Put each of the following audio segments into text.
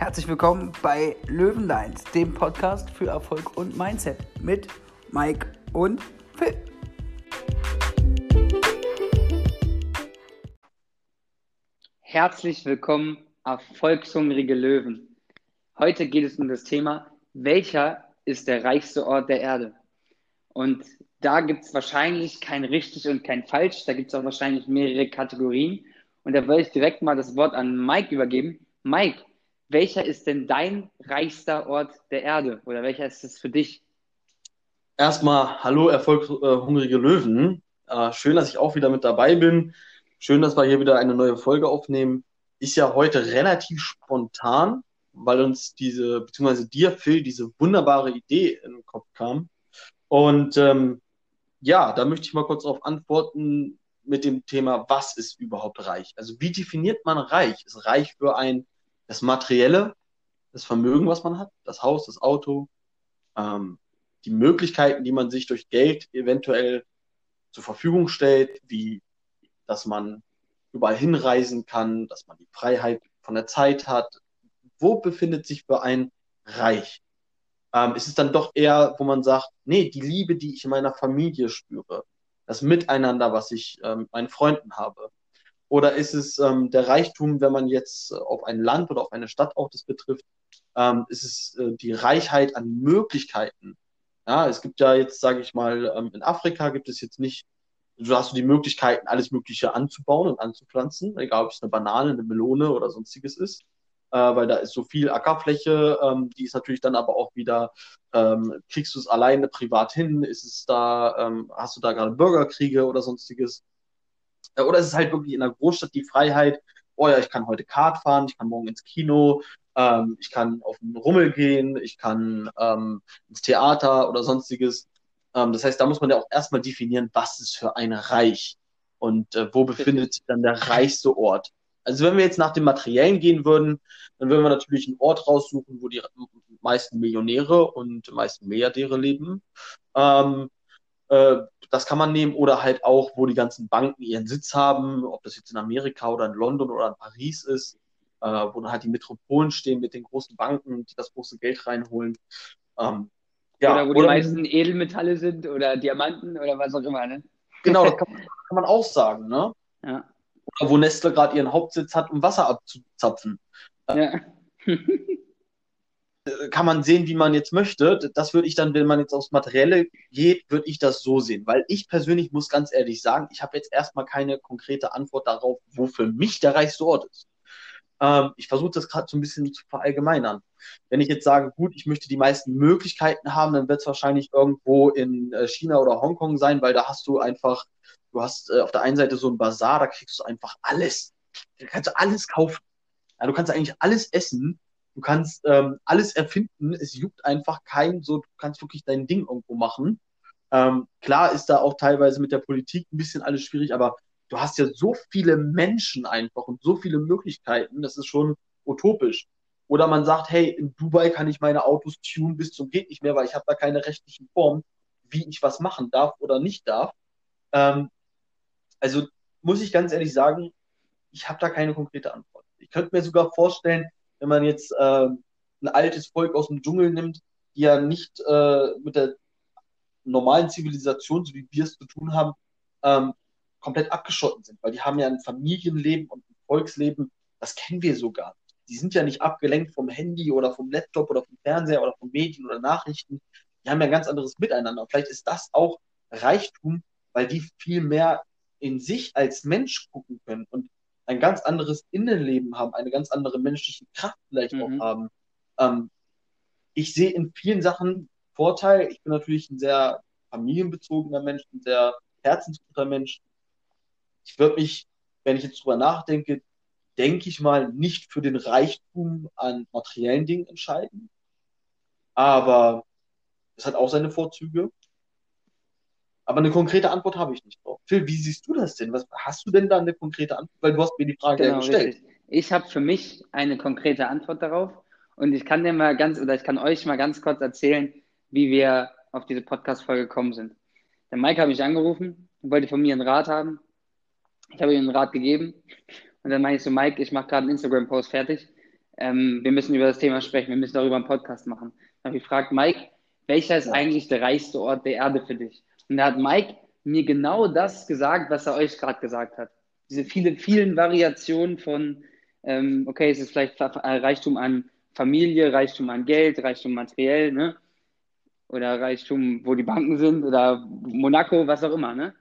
Herzlich willkommen bei Löwenlines, dem Podcast für Erfolg und Mindset mit Mike und Phil. Herzlich willkommen, erfolgshungrige Löwen. Heute geht es um das Thema, welcher ist der reichste Ort der Erde? Und da gibt es wahrscheinlich kein richtig und kein falsch, da gibt es auch wahrscheinlich mehrere Kategorien. Und da würde ich direkt mal das Wort an Mike übergeben. Mike, welcher ist denn dein reichster Ort der Erde oder welcher ist es für dich? Erstmal, hallo erfolgshungrige Löwen. Äh, schön, dass ich auch wieder mit dabei bin. Schön, dass wir hier wieder eine neue Folge aufnehmen. Ist ja heute relativ spontan, weil uns diese, beziehungsweise dir, Phil, diese wunderbare Idee in den Kopf kam. Und ähm, ja, da möchte ich mal kurz darauf antworten mit dem Thema, was ist überhaupt reich? Also wie definiert man reich? Ist reich für ein das Materielle, das Vermögen, was man hat, das Haus, das Auto, ähm, die Möglichkeiten, die man sich durch Geld eventuell zur Verfügung stellt, wie dass man überall hinreisen kann, dass man die Freiheit von der Zeit hat. Wo befindet sich für ein Reich? Ähm, ist es dann doch eher, wo man sagt, nee, die Liebe, die ich in meiner Familie spüre, das Miteinander, was ich äh, mit meinen Freunden habe, oder ist es ähm, der Reichtum, wenn man jetzt äh, auf ein Land oder auf eine Stadt auch das betrifft, ähm, ist es äh, die Reichheit an Möglichkeiten? Ja, es gibt ja jetzt, sage ich mal, ähm, in Afrika gibt es jetzt nicht, du hast du die Möglichkeiten, alles Mögliche anzubauen und anzupflanzen, egal ob es eine Banane, eine Melone oder sonstiges ist, äh, weil da ist so viel Ackerfläche, ähm, die ist natürlich dann aber auch wieder, ähm, kriegst du es alleine privat hin, ist es da, ähm, hast du da gerade Bürgerkriege oder sonstiges? Äh, oder ist es halt wirklich in der Großstadt die Freiheit, oh ja, ich kann heute Kart fahren, ich kann morgen ins Kino, ähm, ich kann auf den Rummel gehen, ich kann ähm, ins Theater oder sonstiges. Ähm, das heißt, da muss man ja auch erstmal definieren, was ist für ein Reich und äh, wo befindet sich dann der reichste Ort. Also wenn wir jetzt nach dem Materiellen gehen würden, dann würden wir natürlich einen Ort raussuchen, wo die meisten Millionäre und meisten Milliardäre leben. Ähm, äh, das kann man nehmen oder halt auch, wo die ganzen Banken ihren Sitz haben, ob das jetzt in Amerika oder in London oder in Paris ist, äh, wo dann halt die Metropolen stehen mit den großen Banken, die das große Geld reinholen. Ähm, ja, oder wo oder, die meisten Edelmetalle sind oder Diamanten oder was auch immer, ne? Genau, das kann, kann man auch sagen, ne? Ja. Oder wo Nestle gerade ihren Hauptsitz hat, um Wasser abzuzapfen. Ja. kann man sehen, wie man jetzt möchte. Das würde ich dann, wenn man jetzt aufs Materielle geht, würde ich das so sehen. Weil ich persönlich muss ganz ehrlich sagen, ich habe jetzt erstmal keine konkrete Antwort darauf, wo für mich der reichste Ort ist. Ähm, ich versuche das gerade so ein bisschen zu verallgemeinern. Wenn ich jetzt sage, gut, ich möchte die meisten Möglichkeiten haben, dann wird es wahrscheinlich irgendwo in äh, China oder Hongkong sein, weil da hast du einfach, du hast äh, auf der einen Seite so ein Bazar, da kriegst du einfach alles. Da kannst du alles kaufen. Ja, du kannst eigentlich alles essen Du kannst ähm, alles erfinden, es juckt einfach keinen, so du kannst wirklich dein Ding irgendwo machen. Ähm, klar ist da auch teilweise mit der Politik ein bisschen alles schwierig, aber du hast ja so viele Menschen einfach und so viele Möglichkeiten, das ist schon utopisch. Oder man sagt, hey, in Dubai kann ich meine Autos tunen bis zum geht nicht mehr, weil ich habe da keine rechtlichen Formen, wie ich was machen darf oder nicht darf. Ähm, also muss ich ganz ehrlich sagen, ich habe da keine konkrete Antwort. Ich könnte mir sogar vorstellen, wenn man jetzt äh, ein altes Volk aus dem Dschungel nimmt, die ja nicht äh, mit der normalen Zivilisation, so wie wir es zu tun haben, ähm, komplett abgeschotten sind, weil die haben ja ein Familienleben und ein Volksleben, das kennen wir sogar. Die sind ja nicht abgelenkt vom Handy oder vom Laptop oder vom Fernseher oder von Medien oder Nachrichten. Die haben ja ein ganz anderes Miteinander. Vielleicht ist das auch Reichtum, weil die viel mehr in sich als Mensch gucken können und ein ganz anderes Innenleben haben, eine ganz andere menschliche Kraft vielleicht mhm. auch haben. Ähm, ich sehe in vielen Sachen Vorteil. Ich bin natürlich ein sehr familienbezogener Mensch, ein sehr herzensguter Mensch. Ich würde mich, wenn ich jetzt drüber nachdenke, denke ich mal, nicht für den Reichtum an materiellen Dingen entscheiden. Aber es hat auch seine Vorzüge. Aber eine konkrete Antwort habe ich nicht drauf. Phil, wie siehst du das denn? Was, hast du denn da eine konkrete Antwort? Weil du hast mir die Frage genau, ja gestellt. Richtig. Ich habe für mich eine konkrete Antwort darauf. Und ich kann dir mal ganz, oder ich kann euch mal ganz kurz erzählen, wie wir auf diese Podcast-Folge gekommen sind. Der Mike hat mich angerufen und wollte von mir einen Rat haben. Ich habe ihm einen Rat gegeben. Und dann meine ich so, Mike, ich mache gerade einen Instagram-Post fertig. ähm, wir müssen über das Thema sprechen, wir müssen darüber einen Podcast machen. Dann habe ich gefragt, Mike, welcher ist eigentlich der reichste Ort der Erde für dich? Und da hat Mike mir genau das gesagt, was er euch gerade gesagt hat. Diese viele, vielen Variationen von, ähm, okay, es ist vielleicht Reichtum an Familie, Reichtum an Geld, Reichtum materiell, ne? Oder Reichtum, wo die Banken sind, oder Monaco, was auch immer, ne?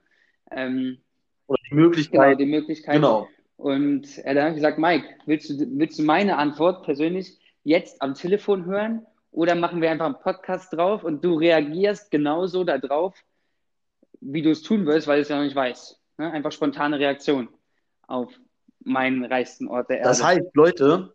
Ähm, oder die Möglichkeit. Genau, die Möglichkeit. Genau. Und er hat gesagt, Mike, willst du, willst du meine Antwort persönlich jetzt am Telefon hören oder machen wir einfach einen Podcast drauf und du reagierst genauso darauf, wie du es tun wirst, weil du es ja noch nicht weißt. Ne? Einfach spontane Reaktion auf meinen reichsten Ort der Erde. Das heißt, Leute,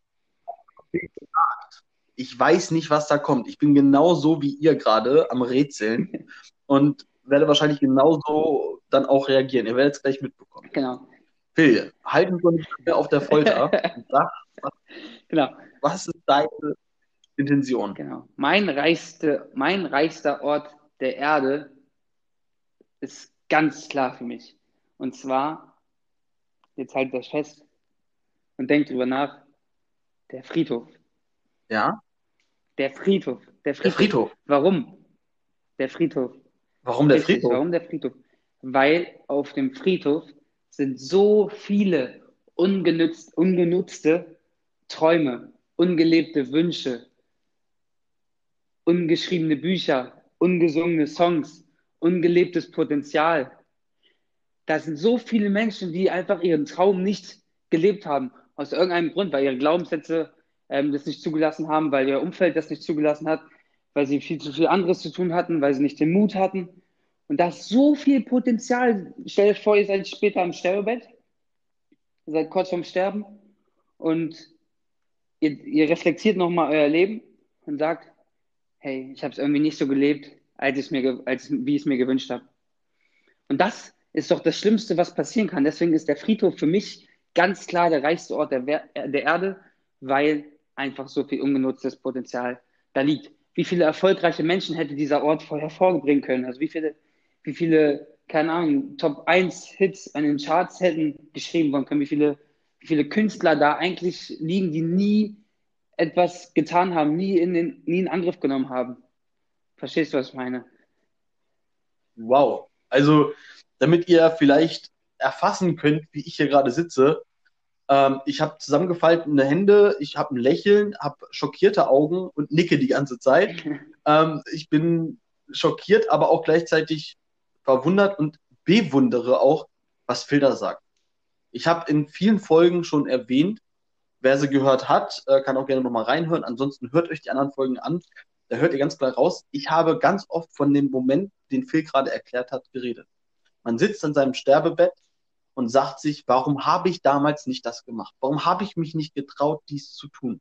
ich weiß nicht, was da kommt. Ich bin genauso wie ihr gerade am Rätseln und werde wahrscheinlich genauso dann auch reagieren. Ihr werdet es gleich mitbekommen. Genau. Phil, halten wir nicht mehr auf der Folter und sag, was, genau. was ist deine Intention? Genau. Mein, reichste, mein reichster Ort der Erde ist ganz klar für mich. Und zwar, jetzt haltet euch fest und denkt drüber nach, der Friedhof. Ja? Der Friedhof. Der Friedhof. Der Friedhof. Warum? Der Friedhof. Warum der Friedhof? Warum der Friedhof? Weil auf dem Friedhof sind so viele ungenutzt, ungenutzte Träume, ungelebte Wünsche, ungeschriebene Bücher, ungesungene Songs, ungelebtes Potenzial. Da sind so viele Menschen, die einfach ihren Traum nicht gelebt haben, aus irgendeinem Grund, weil ihre Glaubenssätze ähm, das nicht zugelassen haben, weil ihr Umfeld das nicht zugelassen hat, weil sie viel zu viel anderes zu tun hatten, weil sie nicht den Mut hatten. Und da ist so viel Potenzial. Stell euch vor, ihr seid später im Sterbebett, ihr seid kurz vorm Sterben und ihr, ihr reflektiert nochmal euer Leben und sagt, hey, ich habe es irgendwie nicht so gelebt, als, ich mir, als wie ich es mir gewünscht habe. Und das ist doch das Schlimmste, was passieren kann. Deswegen ist der Friedhof für mich ganz klar der reichste Ort der, der Erde, weil einfach so viel ungenutztes Potenzial da liegt. Wie viele erfolgreiche Menschen hätte dieser Ort vorher vorgebringen können? Also wie viele, wie viele, keine Ahnung, Top 1 Hits an den Charts hätten geschrieben worden können? Wie viele, wie viele Künstler da eigentlich liegen, die nie etwas getan haben, nie in, den, nie in Angriff genommen haben. Verstehst du, was ich meine? Wow. Also, damit ihr vielleicht erfassen könnt, wie ich hier gerade sitze, ähm, ich habe zusammengefaltene Hände, ich habe ein Lächeln, habe schockierte Augen und nicke die ganze Zeit. ähm, ich bin schockiert, aber auch gleichzeitig verwundert und bewundere auch, was Filter sagt. Ich habe in vielen Folgen schon erwähnt, Wer sie gehört hat, äh, kann auch gerne nochmal reinhören. Ansonsten hört euch die anderen Folgen an. Da hört ihr ganz klar raus. Ich habe ganz oft von dem Moment, den Phil gerade erklärt hat, geredet. Man sitzt an seinem Sterbebett und sagt sich, warum habe ich damals nicht das gemacht? Warum habe ich mich nicht getraut, dies zu tun?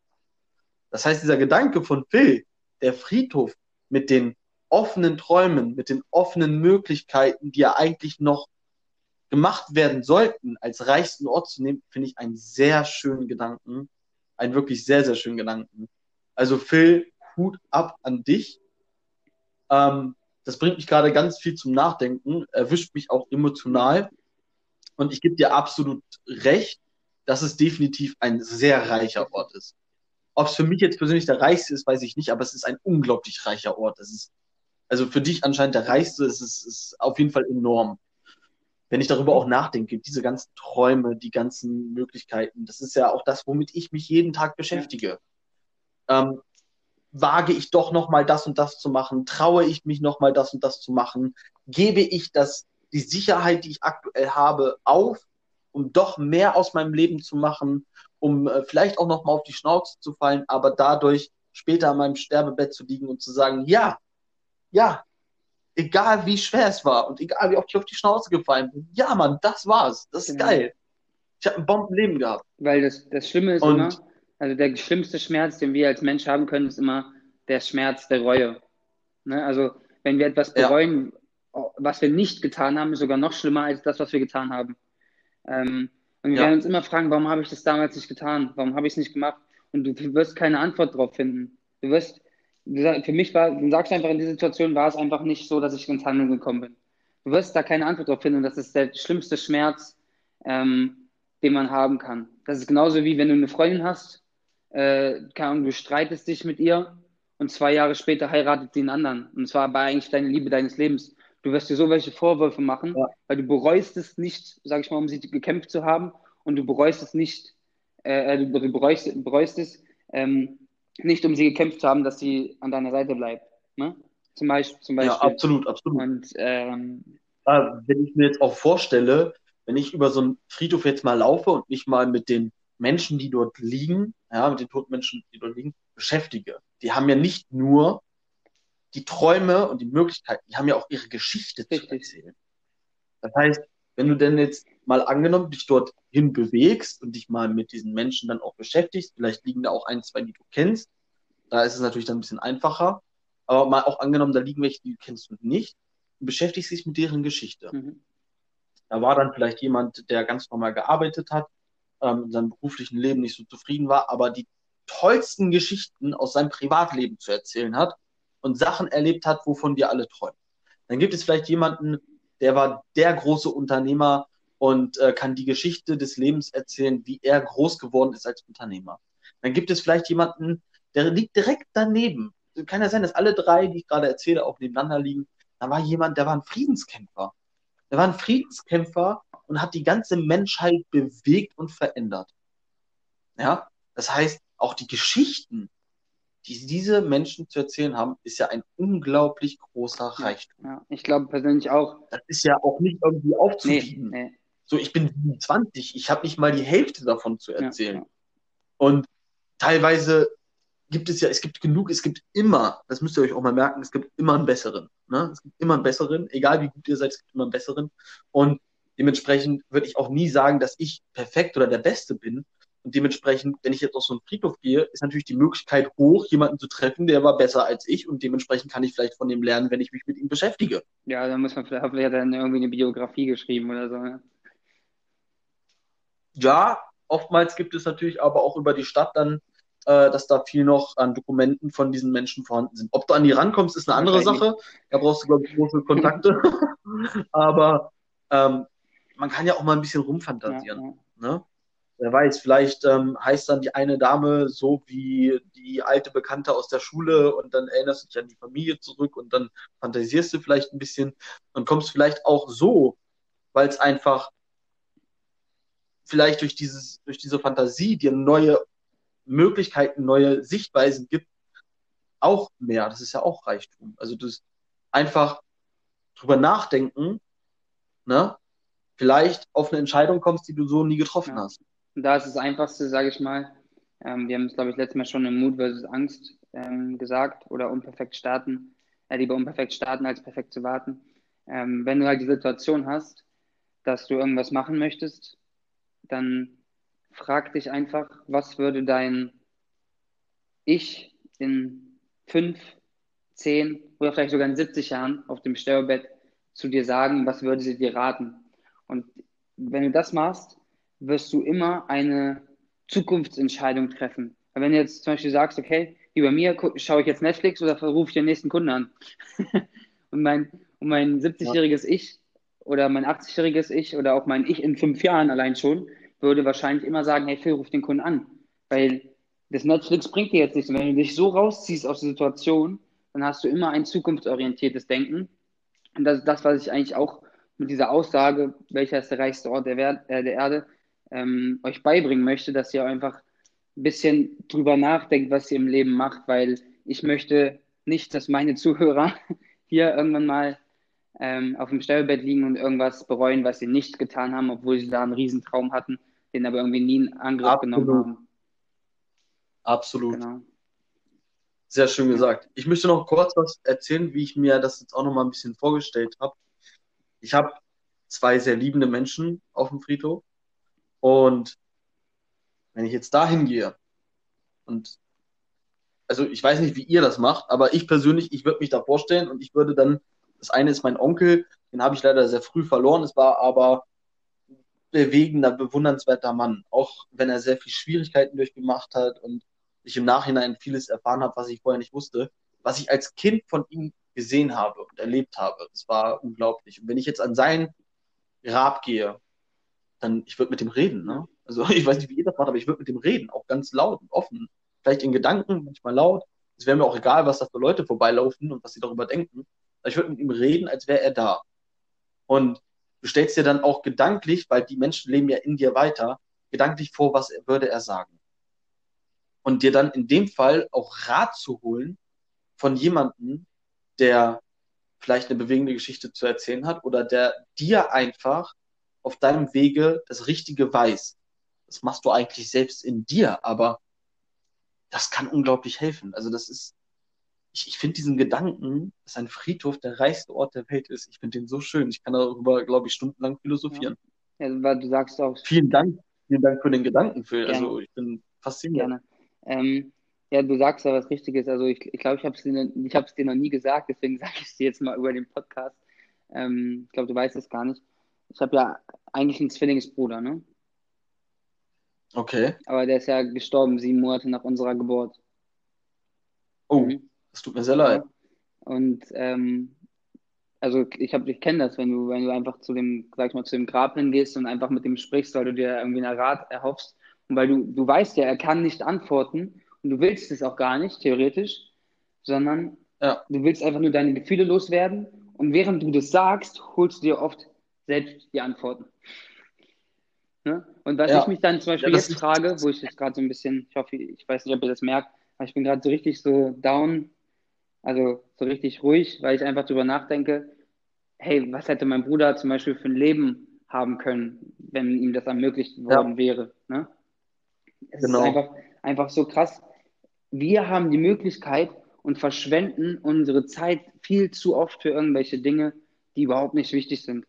Das heißt, dieser Gedanke von Phil, der Friedhof mit den offenen Träumen, mit den offenen Möglichkeiten, die ja eigentlich noch gemacht werden sollten, als reichsten Ort zu nehmen, finde ich einen sehr schönen Gedanken. Einen wirklich sehr, sehr schönen Gedanken. Also Phil, Hut ab an dich. Ähm, das bringt mich gerade ganz viel zum Nachdenken, erwischt mich auch emotional. Und ich gebe dir absolut recht, dass es definitiv ein sehr reicher Ort ist. Ob es für mich jetzt persönlich der reichste ist, weiß ich nicht, aber es ist ein unglaublich reicher Ort. Es ist, also für dich anscheinend der reichste, es ist, ist auf jeden Fall enorm wenn ich darüber auch nachdenke, diese ganzen Träume, die ganzen Möglichkeiten, das ist ja auch das, womit ich mich jeden Tag beschäftige. Ähm, wage ich doch noch mal das und das zu machen? Traue ich mich noch mal das und das zu machen? Gebe ich das, die Sicherheit, die ich aktuell habe, auf, um doch mehr aus meinem Leben zu machen, um äh, vielleicht auch noch mal auf die Schnauze zu fallen, aber dadurch später an meinem Sterbebett zu liegen und zu sagen, ja, ja, egal wie schwer es war und egal wie oft ich auf die Schnauze gefallen bin. Ja, Mann, das war's. Das ist genau. geil. Ich habe ein Bombenleben gehabt. Weil das, das Schlimme ist und, immer, also der schlimmste Schmerz, den wir als Mensch haben können, ist immer der Schmerz der Reue. Ne? Also wenn wir etwas bereuen, ja. was wir nicht getan haben, ist sogar noch schlimmer als das, was wir getan haben. Ähm, und wir ja. werden uns immer fragen, warum habe ich das damals nicht getan? Warum habe ich es nicht gemacht? Und du wirst keine Antwort darauf finden. Du wirst für mich war, du sagst einfach, in dieser Situation war es einfach nicht so, dass ich ins Handeln gekommen bin. Du wirst da keine Antwort drauf finden und das ist der schlimmste Schmerz, ähm, den man haben kann. Das ist genauso wie wenn du eine Freundin hast, äh, du streitest dich mit ihr und zwei Jahre später heiratet sie einen anderen. Und zwar war eigentlich deine Liebe deines Lebens. Du wirst dir so welche Vorwürfe machen, ja. weil du bereust es nicht, sag ich mal, um sie gekämpft zu haben und du bereust es nicht, äh, äh du bereust, bereust es ähm, nicht, um sie gekämpft zu haben, dass sie an deiner Seite bleibt. Ne? Zum Beispiel. Zum Beispiel. Ja, absolut, absolut. Und, ähm, wenn ich mir jetzt auch vorstelle, wenn ich über so einen Friedhof jetzt mal laufe und mich mal mit den Menschen, die dort liegen, ja, mit den toten Menschen, die dort liegen, beschäftige. Die haben ja nicht nur die Träume und die Möglichkeiten, die haben ja auch ihre Geschichte Richtig. zu erzählen. Das heißt, wenn du denn jetzt mal angenommen dich dorthin bewegst und dich mal mit diesen Menschen dann auch beschäftigst, vielleicht liegen da auch ein, zwei, die du kennst, da ist es natürlich dann ein bisschen einfacher, aber mal auch angenommen, da liegen welche, die du kennst und nicht, und beschäftigst dich mit deren Geschichte. Mhm. Da war dann vielleicht jemand, der ganz normal gearbeitet hat, ähm, in seinem beruflichen Leben nicht so zufrieden war, aber die tollsten Geschichten aus seinem Privatleben zu erzählen hat und Sachen erlebt hat, wovon wir alle träumen. Dann gibt es vielleicht jemanden, der war der große Unternehmer und äh, kann die Geschichte des Lebens erzählen, wie er groß geworden ist als Unternehmer. Dann gibt es vielleicht jemanden, der liegt direkt daneben. Kann ja sein, dass alle drei, die ich gerade erzähle, auch nebeneinander liegen. Da war jemand, der war ein Friedenskämpfer. Der war ein Friedenskämpfer und hat die ganze Menschheit bewegt und verändert. Ja, das heißt, auch die Geschichten, die diese Menschen zu erzählen haben, ist ja ein unglaublich großer Reichtum. Ja, ich glaube persönlich auch. Das ist ja auch nicht irgendwie aufzubieten. Nee, nee. So, ich bin 27, ich habe nicht mal die Hälfte davon zu erzählen. Ja, ja. Und teilweise gibt es ja, es gibt genug, es gibt immer, das müsst ihr euch auch mal merken, es gibt immer einen besseren. Ne? Es gibt immer einen besseren, egal wie gut ihr seid, es gibt immer einen besseren. Und dementsprechend würde ich auch nie sagen, dass ich perfekt oder der Beste bin, und dementsprechend, wenn ich jetzt auf so einen Friedhof gehe, ist natürlich die Möglichkeit hoch, jemanden zu treffen, der war besser als ich und dementsprechend kann ich vielleicht von dem lernen, wenn ich mich mit ihm beschäftige. Ja, dann muss man vielleicht, vielleicht dann irgendwie eine Biografie geschrieben oder so. Ne? Ja, oftmals gibt es natürlich aber auch über die Stadt dann, äh, dass da viel noch an Dokumenten von diesen Menschen vorhanden sind. Ob du an die rankommst, ist eine andere Sache. Da brauchst du, glaube ich, große Kontakte. aber ähm, man kann ja auch mal ein bisschen rumfantasieren. Ja, ja. Ne? Wer weiß, vielleicht ähm, heißt dann die eine Dame so wie die alte Bekannte aus der Schule und dann erinnerst du dich an die Familie zurück und dann fantasierst du vielleicht ein bisschen und kommst vielleicht auch so, weil es einfach vielleicht durch dieses, durch diese Fantasie dir neue Möglichkeiten, neue Sichtweisen gibt, auch mehr. Das ist ja auch Reichtum. Also das einfach drüber nachdenken, ne? Vielleicht auf eine Entscheidung kommst, die du so nie getroffen ja. hast. Da ist das Einfachste, sage ich mal, ähm, wir haben es, glaube ich, letztes Mal schon im Mut versus Angst ähm, gesagt oder unperfekt starten, äh, lieber unperfekt starten, als perfekt zu warten. Ähm, wenn du halt die Situation hast, dass du irgendwas machen möchtest, dann frag dich einfach, was würde dein Ich in fünf, zehn oder vielleicht sogar in 70 Jahren auf dem Sterbebett zu dir sagen, was würde sie dir raten? Und wenn du das machst, wirst du immer eine Zukunftsentscheidung treffen. Wenn du jetzt zum Beispiel sagst, okay, wie bei mir, schaue ich jetzt Netflix oder rufe ich den nächsten Kunden an? und mein, und mein 70-jähriges Ich oder mein 80-jähriges Ich oder auch mein Ich in fünf Jahren allein schon würde wahrscheinlich immer sagen, hey Phil, ruf den Kunden an. Weil das Netflix bringt dir jetzt nichts. Und wenn du dich so rausziehst aus der Situation, dann hast du immer ein zukunftsorientiertes Denken. Und das ist das, was ich eigentlich auch mit dieser Aussage, welcher ist der reichste Ort der, Wert, äh, der Erde, ähm, euch beibringen möchte, dass ihr einfach ein bisschen drüber nachdenkt, was ihr im Leben macht, weil ich möchte nicht, dass meine Zuhörer hier irgendwann mal ähm, auf dem Sterbebett liegen und irgendwas bereuen, was sie nicht getan haben, obwohl sie da einen Riesentraum hatten, den aber irgendwie nie in Angriff Absolut. genommen haben. Absolut. Genau. Sehr schön gesagt. Ich möchte noch kurz was erzählen, wie ich mir das jetzt auch noch mal ein bisschen vorgestellt habe. Ich habe zwei sehr liebende Menschen auf dem Friedhof. Und wenn ich jetzt da hingehe und also ich weiß nicht, wie ihr das macht, aber ich persönlich, ich würde mich da vorstellen und ich würde dann, das eine ist mein Onkel, den habe ich leider sehr früh verloren, es war aber bewegender, bewundernswerter Mann, auch wenn er sehr viel Schwierigkeiten durchgemacht hat und ich im Nachhinein vieles erfahren habe, was ich vorher nicht wusste, was ich als Kind von ihm gesehen habe und erlebt habe. Das war unglaublich. Und wenn ich jetzt an sein Grab gehe dann, ich würde mit dem reden, ne? Also ich weiß nicht, wie ihr das macht, aber ich würde mit dem reden, auch ganz laut und offen. vielleicht in Gedanken, manchmal laut. Es wäre mir auch egal, was da für Leute vorbeilaufen und was sie darüber denken. Ich würde mit ihm reden, als wäre er da. Und du stellst dir dann auch gedanklich, weil die Menschen leben ja in dir weiter, gedanklich vor, was würde er sagen. Und dir dann in dem Fall auch Rat zu holen von jemandem, der vielleicht eine bewegende Geschichte zu erzählen hat oder der dir einfach auf deinem Wege das Richtige weiß. Das machst du eigentlich selbst in dir, aber das kann unglaublich helfen. Also das ist, ich, ich finde diesen Gedanken, dass ein Friedhof der reichste Ort der Welt ist, ich finde den so schön. Ich kann darüber, glaube ich, stundenlang philosophieren. Ja. ja, weil du sagst auch. Vielen Dank, vielen Dank für den Gedanken, Phil. Also ich bin fasziniert. Gerne. Ähm, ja, du sagst ja was Richtiges. Also ich glaube, ich, glaub, ich habe es dir, dir noch nie gesagt, deswegen sage ich es dir jetzt mal über den Podcast. Ähm, ich glaube, du weißt es gar nicht. Ich habe ja eigentlich einen Zwillingsbruder, ne? Okay. Aber der ist ja gestorben sieben Monate nach unserer Geburt. Oh, mhm. das tut mir sehr leid. Und ähm, also ich habe, ich kenne das, wenn du, wenn du einfach zu dem, sag ich mal, zu dem Grab hingehst und einfach mit ihm sprichst, weil du dir irgendwie einen Rat erhoffst und weil du, du weißt ja, er kann nicht antworten du willst es auch gar nicht, theoretisch, sondern ja. du willst einfach nur deine Gefühle loswerden und während du das sagst, holst du dir oft selbst die Antworten. Ne? Und was ja. ich mich dann zum Beispiel ja, jetzt frage, wo ich jetzt gerade so ein bisschen, ich hoffe, ich weiß nicht, ob ihr das merkt, aber ich bin gerade so richtig so down, also so richtig ruhig, weil ich einfach darüber nachdenke, hey, was hätte mein Bruder zum Beispiel für ein Leben haben können, wenn ihm das ermöglicht worden ja. wäre. Ne? Es genau. ist einfach, einfach so krass, wir haben die Möglichkeit und verschwenden unsere Zeit viel zu oft für irgendwelche Dinge, die überhaupt nicht wichtig sind.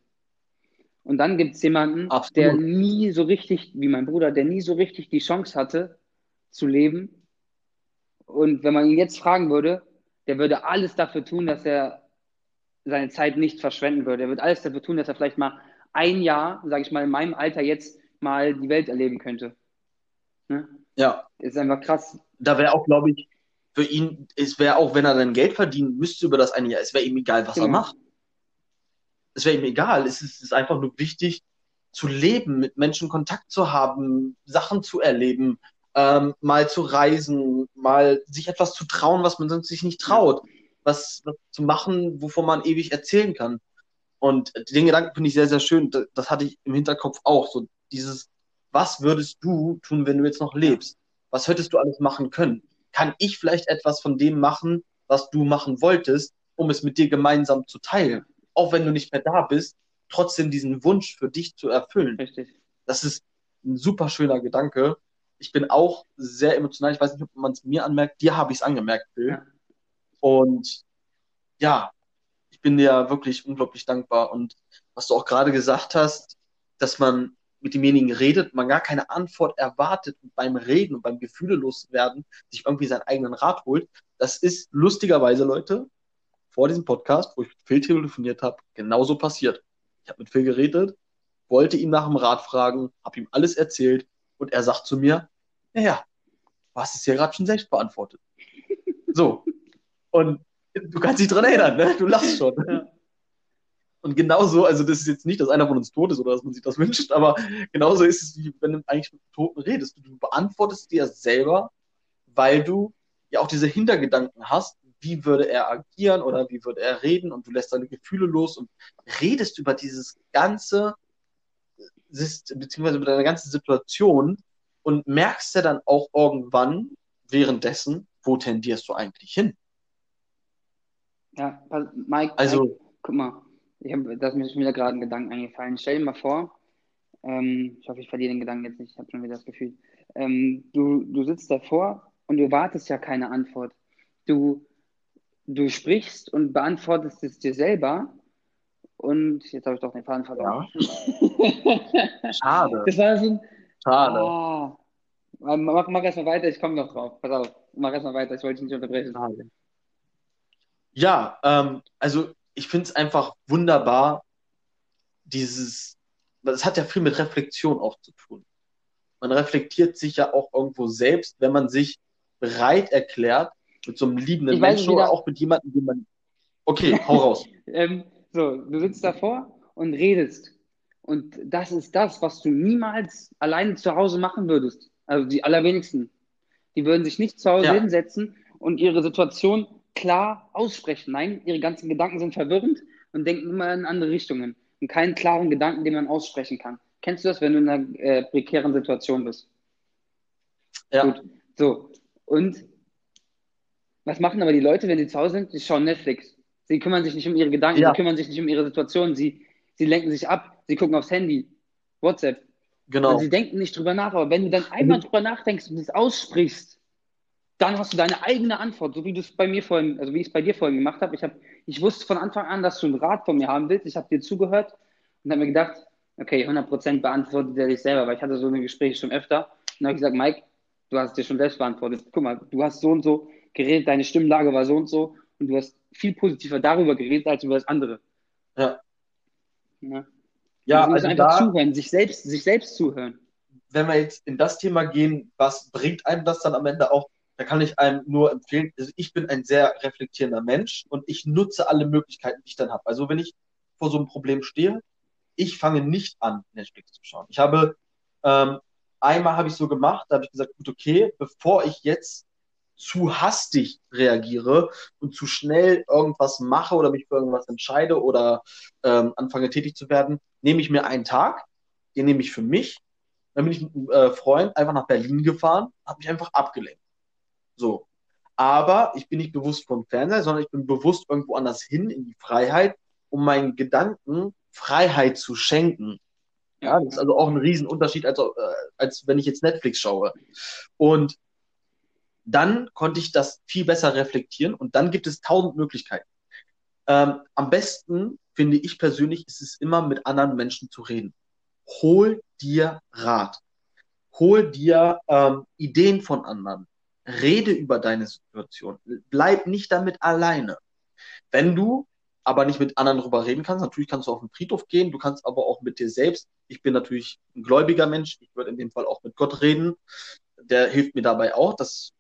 Und dann gibt es jemanden, Absolut. der nie so richtig, wie mein Bruder, der nie so richtig die Chance hatte zu leben. Und wenn man ihn jetzt fragen würde, der würde alles dafür tun, dass er seine Zeit nicht verschwenden würde. Er würde alles dafür tun, dass er vielleicht mal ein Jahr, sage ich mal, in meinem Alter jetzt mal die Welt erleben könnte. Ne? Ja. Ist einfach krass. Da wäre auch, glaube ich, für ihn, es wäre auch, wenn er dann Geld verdienen müsste über das eine Jahr, es wäre ihm egal, was genau. er macht. Es wäre ihm egal. Es ist, es ist einfach nur wichtig, zu leben, mit Menschen Kontakt zu haben, Sachen zu erleben, ähm, mal zu reisen, mal sich etwas zu trauen, was man sonst sich nicht traut, was, was zu machen, wovon man ewig erzählen kann. Und den Gedanken finde ich sehr, sehr schön. Das, das hatte ich im Hinterkopf auch. So dieses, was würdest du tun, wenn du jetzt noch lebst? Was hättest du alles machen können? Kann ich vielleicht etwas von dem machen, was du machen wolltest, um es mit dir gemeinsam zu teilen? Auch wenn du nicht mehr da bist, trotzdem diesen Wunsch für dich zu erfüllen. Richtig. Das ist ein super schöner Gedanke. Ich bin auch sehr emotional. Ich weiß nicht, ob man es mir anmerkt. Dir habe ich es angemerkt, Phil. Ja. Und ja, ich bin dir wirklich unglaublich dankbar. Und was du auch gerade gesagt hast, dass man mit demjenigen redet, man gar keine Antwort erwartet und beim Reden und beim Gefühle loswerden sich irgendwie seinen eigenen Rat holt. Das ist lustigerweise, Leute, vor diesem Podcast, wo ich mit Phil telefoniert habe, genauso passiert. Ich habe mit Phil geredet, wollte ihn nach dem Rat fragen, habe ihm alles erzählt und er sagt zu mir, naja, du hast es ja gerade schon selbst beantwortet. So. Und du kannst dich dran erinnern, ne? Du lachst schon. Ja. Und genauso, also das ist jetzt nicht, dass einer von uns tot ist oder dass man sich das wünscht, aber genauso ist es, wie wenn du eigentlich mit Toten redest. Du beantwortest dir selber, weil du ja auch diese Hintergedanken hast, wie würde er agieren oder wie würde er reden und du lässt deine Gefühle los und redest über dieses ganze, beziehungsweise über deine ganze Situation und merkst ja dann auch irgendwann währenddessen, wo tendierst du eigentlich hin? Ja, Mike, also, Mike, guck mal, ich habe, da ist mir schon wieder gerade ein Gedanken eingefallen. Stell dir mal vor, ähm, ich hoffe, ich verliere den Gedanken jetzt nicht, ich habe schon wieder das Gefühl. Ähm, du, du sitzt davor und du wartest ja keine Antwort. Du, du sprichst und beantwortest es dir selber. Und jetzt habe ich doch den Faden verloren. Ja. Schade. Das war so ein. Schade. Ah, mach, mach erstmal weiter, ich komme noch drauf. Pass auf, mach erstmal weiter, ich wollte dich nicht unterbrechen. Schade. Ja, ähm, also ich finde es einfach wunderbar, dieses, das hat ja viel mit Reflexion auch zu tun. Man reflektiert sich ja auch irgendwo selbst, wenn man sich bereit erklärt, mit so einem liebenden Menschen oder auch mit jemandem, den man. Okay, hau raus. ähm, so, du sitzt davor und redest. Und das ist das, was du niemals alleine zu Hause machen würdest. Also die allerwenigsten. Die würden sich nicht zu Hause Ja. hinsetzen und ihre Situation klar aussprechen. Nein, ihre ganzen Gedanken sind verwirrend und denken immer in andere Richtungen und keinen klaren Gedanken, den man aussprechen kann. Kennst du das, wenn du in einer äh, prekären Situation bist? Ja. Gut. So. Und was machen aber die Leute, wenn sie zu Hause sind? Sie schauen Netflix. Sie kümmern sich nicht um ihre Gedanken, Ja. sie kümmern sich nicht um ihre Situation, sie, sie lenken sich ab, sie gucken aufs Handy, WhatsApp. Genau. Und sie denken nicht drüber nach. Aber wenn du dann einmal drüber nachdenkst und es aussprichst, dann hast du deine eigene Antwort, so wie du es bei mir vorhin, also wie ich es bei dir vorhin gemacht habe. Ich, hab, ich wusste von Anfang an, dass du einen Rat von mir haben willst. Ich habe dir zugehört und habe mir gedacht, okay, 100% beantwortet er dich selber, weil ich hatte so eine Gespräche schon öfter. Und dann habe ich gesagt, Mike, du hast dir schon selbst beantwortet. Guck mal, du hast so und so geredet, deine Stimmlage war so und so und du hast viel positiver darüber geredet als über das andere. Ja. Ja, Ja, müssen also einfach da, zuhören, sich selbst, sich selbst zuhören. wenn wir jetzt in das Thema gehen, was bringt einem das dann am Ende auch? Da kann ich einem nur empfehlen, also ich bin ein sehr reflektierender Mensch und ich nutze alle Möglichkeiten, die ich dann habe. Also wenn ich vor so einem Problem stehe, ich fange nicht an, Netflix zu schauen. Ich habe, ähm, einmal habe ich so gemacht, da habe ich gesagt, gut, okay, bevor ich jetzt zu hastig reagiere und zu schnell irgendwas mache oder mich für irgendwas entscheide oder ähm, anfange tätig zu werden, nehme ich mir einen Tag, den nehme ich für mich. Dann bin ich mit einem äh, Freund einfach nach Berlin gefahren, habe mich einfach abgelenkt. So. Aber ich bin nicht bewusst vom Fernseher, sondern ich bin bewusst irgendwo anders hin in die Freiheit, um meinen Gedanken Freiheit zu schenken. Ja, das ist also auch ein Riesenunterschied, als, äh, als wenn ich jetzt Netflix schaue. Und dann konnte ich das viel besser reflektieren und dann gibt es tausend Möglichkeiten. Ähm, am besten, finde ich persönlich, ist es immer mit anderen Menschen zu reden. Hol dir Rat. Hol dir ähm, Ideen von anderen. Rede über deine Situation. Bleib nicht damit alleine. Wenn du aber nicht mit anderen drüber reden kannst, natürlich kannst du auf den Friedhof gehen, du kannst aber auch mit dir selbst. Ich bin natürlich ein gläubiger Mensch, ich würde in dem Fall auch mit Gott reden. Der hilft mir dabei auch. Das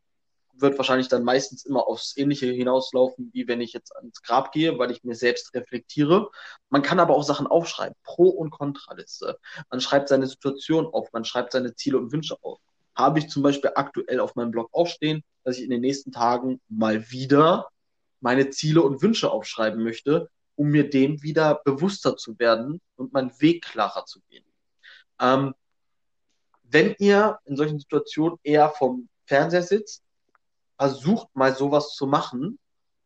wird wahrscheinlich dann meistens immer aufs Ähnliche hinauslaufen, wie wenn ich jetzt ans Grab gehe, weil ich mir selbst reflektiere. Man kann aber auch Sachen aufschreiben, Pro- und Kontraliste. Man schreibt seine Situation auf, man schreibt seine Ziele und Wünsche auf. Habe ich zum Beispiel aktuell auf meinem Blog aufstehen, dass ich in den nächsten Tagen mal wieder meine Ziele und Wünsche aufschreiben möchte, um mir dem wieder bewusster zu werden und meinen Weg klarer zu gehen. Ähm, wenn ihr in solchen Situationen eher vom Fernseher sitzt, versucht mal sowas zu machen,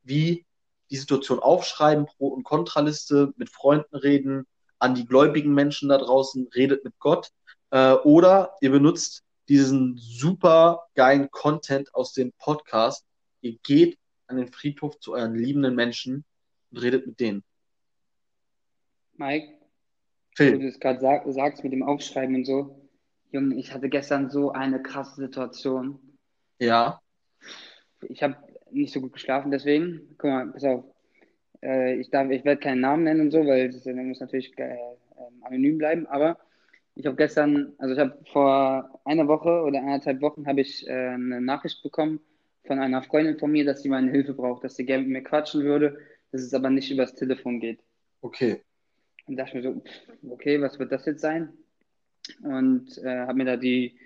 wie die Situation aufschreiben, Pro- und Kontraliste, mit Freunden reden, an die gläubigen Menschen da draußen, redet mit Gott, äh, oder ihr benutzt diesen super geilen Content aus dem Podcast. Ihr geht an den Friedhof zu euren liebenden Menschen und redet mit denen. Mike, Phil, du es gerade sag, sagst mit dem Aufschreiben und so. Junge, ich hatte gestern so eine krasse Situation. ja, Ich habe nicht so gut geschlafen, deswegen. Guck mal, pass auf. Äh, ich darf, ich werde keinen Namen nennen und so, weil das, das muss natürlich äh, ähm, anonym bleiben. Aber ich habe gestern, also ich habe vor einer Woche oder anderthalb Wochen habe ich äh, eine Nachricht bekommen von einer Freundin von mir, dass sie meine Hilfe braucht, dass sie gerne mit mir quatschen würde, dass es aber nicht übers Telefon geht. okay. Und dachte mir so, okay, was wird das jetzt sein? Und äh, habe mir da die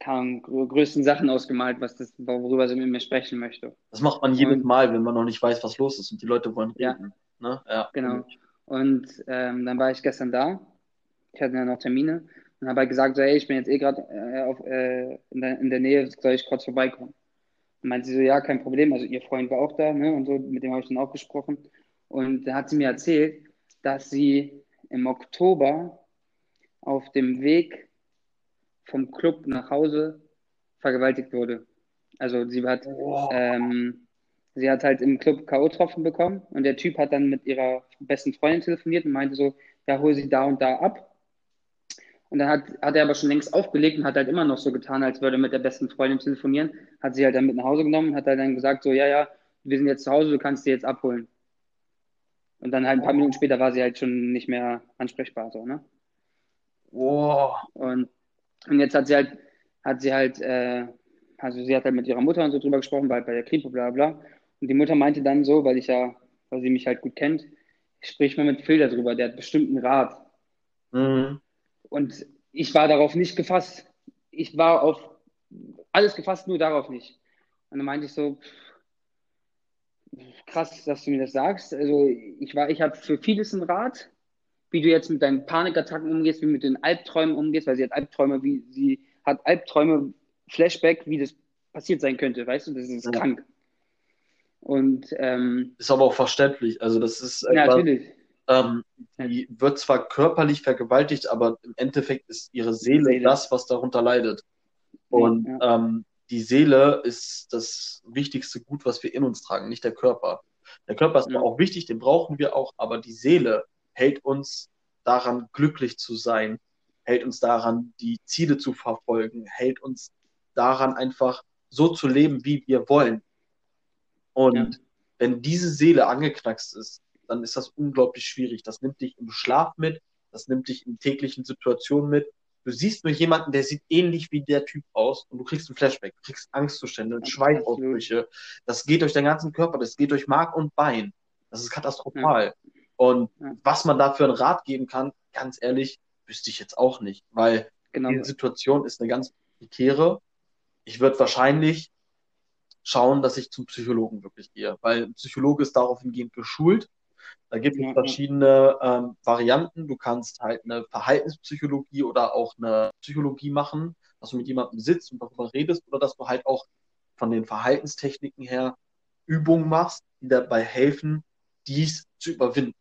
grö- größten Sachen ausgemalt, was das, worüber sie mit mir sprechen möchte. Das macht man jedes Und- Mal, wenn man noch nicht weiß, was los ist und die Leute wollen Ja. reden. Ne? Ja, Genau. Und ähm, dann war ich gestern da. Ich hatte ja noch Termine und habe halt gesagt, so, hey, ich bin jetzt eh gerade äh, äh, in, der, in der Nähe, soll ich kurz vorbeikommen? Und meinte sie so, ja, kein Problem. Also ihr Freund war auch da, ne? Und so, mit dem habe ich dann auch gesprochen. Und da hat sie mir erzählt, dass sie im Oktober auf dem Weg vom Club nach Hause vergewaltigt wurde. Also sie hat Wow. ähm, sie hat halt im Club K.O.-Tropfen bekommen und der Typ hat dann mit ihrer besten Freundin telefoniert und meinte so, ja, hol sie da und da ab. Und dann hat, hat er aber schon längst aufgelegt und hat halt immer noch so getan, als würde er mit der besten Freundin telefonieren. Hat sie halt dann mit nach Hause genommen und hat halt dann gesagt, so, ja, ja, wir sind jetzt zu Hause, du kannst sie jetzt abholen. Und dann halt ein paar Minuten später war sie halt schon nicht mehr ansprechbar, so, ne? Wow. Und, und jetzt hat sie halt, hat sie halt, äh, also sie hat halt mit ihrer Mutter und so drüber gesprochen, weil bei der Kripo, bla bla. Und die Mutter meinte dann so, weil ich ja, weil sie mich halt gut kennt, sprich mal mit Phil darüber, der hat bestimmt einen Rat. Mhm. Und ich war darauf nicht gefasst. Ich war auf alles gefasst, nur darauf nicht. Und dann meinte ich so, krass, dass du mir das sagst. Also ich war, ich habe für vieles einen Rat, wie du jetzt mit deinen Panikattacken umgehst, wie du mit den Albträumen umgehst, weil sie hat Albträume, wie sie hat Albträume, Flashback, wie das passiert sein könnte, weißt du, das ist ja. krank. Und ähm, ist aber auch verständlich. Also das ist ja, natürlich. Ähm, die wird zwar körperlich vergewaltigt, aber im Endeffekt ist ihre Seele, Seele. das, was darunter leidet. Und ja. ähm, die Seele ist das wichtigste Gut, was wir in uns tragen, nicht der Körper. Der Körper ist ja. auch wichtig, den brauchen wir auch, aber die Seele hält uns daran, glücklich zu sein, hält uns daran, die Ziele zu verfolgen, hält uns daran, einfach so zu leben, wie wir wollen. Und ja. wenn diese Seele angeknackst ist, dann ist das unglaublich schwierig. Das nimmt dich im Schlaf mit, das nimmt dich in täglichen Situationen mit. Du siehst nur jemanden, der sieht ähnlich wie der Typ aus und du kriegst ein Flashback, du kriegst Angstzustände, Schweißausbrüche. Das geht durch deinen ganzen Körper, das geht durch Mark und Bein. Das ist katastrophal. Ja. Und ja. was man da für einen Rat geben kann, ganz ehrlich, wüsste ich jetzt auch nicht, weil genau. die Situation ist eine ganz prekäre. Ich würde wahrscheinlich schauen, dass ich zum Psychologen wirklich gehe, weil ein Psychologe ist darauf hingehend geschult. Da gibt es ja, verschiedene ähm, Varianten. Du kannst halt eine Verhaltenspsychologie oder auch eine Psychologie machen, dass du mit jemandem sitzt und darüber redest oder dass du halt auch von den Verhaltenstechniken her Übungen machst, die dabei helfen, dies zu überwinden.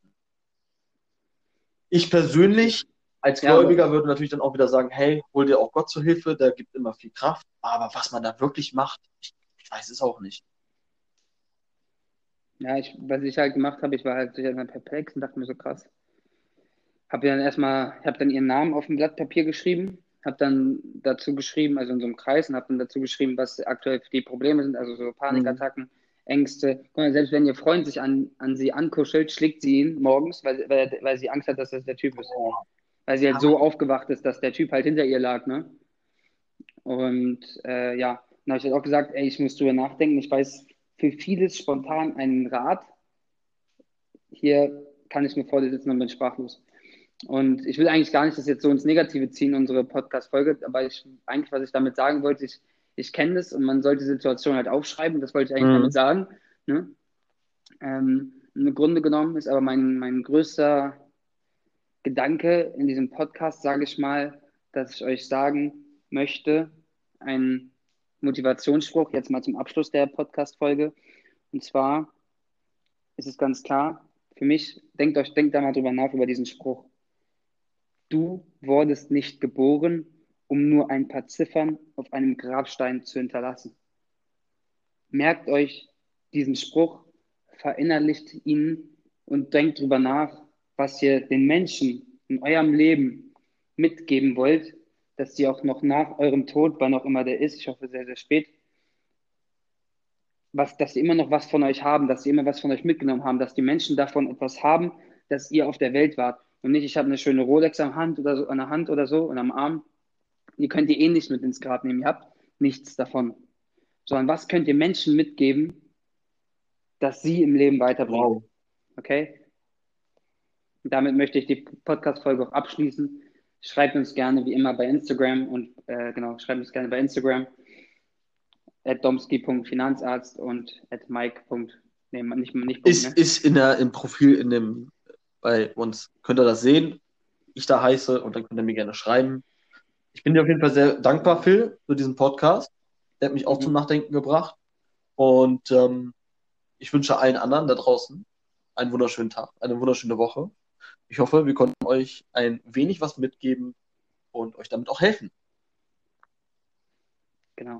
Ich persönlich als Gläubiger ja, würde natürlich dann auch wieder sagen, hey, hol dir auch Gott zur Hilfe, der gibt immer viel Kraft. Aber was man da wirklich macht, ich, ich weiß es auch nicht. Ja, ich, was ich halt gemacht habe, ich war halt erstmal perplex und dachte mir so krass. Habe dann erstmal, ich habe dann ihren Namen auf ein Blatt Papier geschrieben, habe dann dazu geschrieben, also in so einem Kreis, und habe dann dazu geschrieben, was aktuell die Probleme sind, also so Panikattacken, mhm. Ängste. Mal, selbst wenn ihr Freund sich an, an sie ankuschelt, schlägt sie ihn morgens, weil, weil, weil sie Angst hat, dass das der Typ ist. Weil sie halt so aufgewacht ist, dass der Typ halt hinter ihr lag, ne? Und äh, ja, dann habe ich halt auch gesagt, ey, ich muss drüber nachdenken. Ich weiß für vieles spontan einen Rat. Hier kann ich mir vor dir sitzen und bin sprachlos. Und ich will eigentlich gar nicht das jetzt so ins Negative ziehen, unsere Podcast-Folge, aber ich, eigentlich, was ich damit sagen wollte, ich, ich kenne das und man sollte die Situation halt aufschreiben, das wollte ich eigentlich mhm. damit sagen. Ne? Ähm, Im Grunde genommen ist aber mein, mein größter Gedanke in diesem Podcast, sage ich mal, dass ich euch sagen möchte, ein Motivationsspruch, jetzt mal zum Abschluss der Podcast-Folge. Und zwar ist es ganz klar, für mich, denkt euch, denkt da mal drüber nach, über diesen Spruch. Du wurdest nicht geboren, um nur ein paar Ziffern auf einem Grabstein zu hinterlassen. Merkt euch diesen Spruch, verinnerlicht ihn und denkt drüber nach, was ihr den Menschen in eurem Leben mitgeben wollt, dass sie auch noch nach eurem Tod, wann auch immer der ist, ich hoffe sehr, sehr spät, was, dass sie immer noch was von euch haben, dass sie immer was von euch mitgenommen haben, dass die Menschen davon etwas haben, dass ihr auf der Welt wart. Und nicht, ich habe eine schöne Rolex am Hand oder so, an der Hand oder so und am Arm. Die könnt ihr eh nicht mit ins Grab nehmen. Ihr habt nichts davon. Sondern was könnt ihr Menschen mitgeben, dass sie im Leben weiterbringen? Wow. Okay? Und damit möchte ich die Podcast-Folge auch abschließen. Schreibt uns gerne wie immer bei Instagram und äh, genau, schreibt uns gerne bei Instagram at domski.finanzarzt und at mike. Nee, nicht, nicht ist, ne? ist in der, im Profil in dem bei uns. Könnt ihr das sehen? Ich da heiße und dann könnt ihr mir gerne schreiben. Ich bin dir auf jeden Fall sehr dankbar, Phil, für diesen Podcast. Der hat mich auch mhm. zum Nachdenken gebracht. Und ähm, ich wünsche allen anderen da draußen einen wunderschönen Tag, eine wunderschöne Woche. Ich hoffe, wir konnten euch ein wenig was mitgeben und euch damit auch helfen. Genau.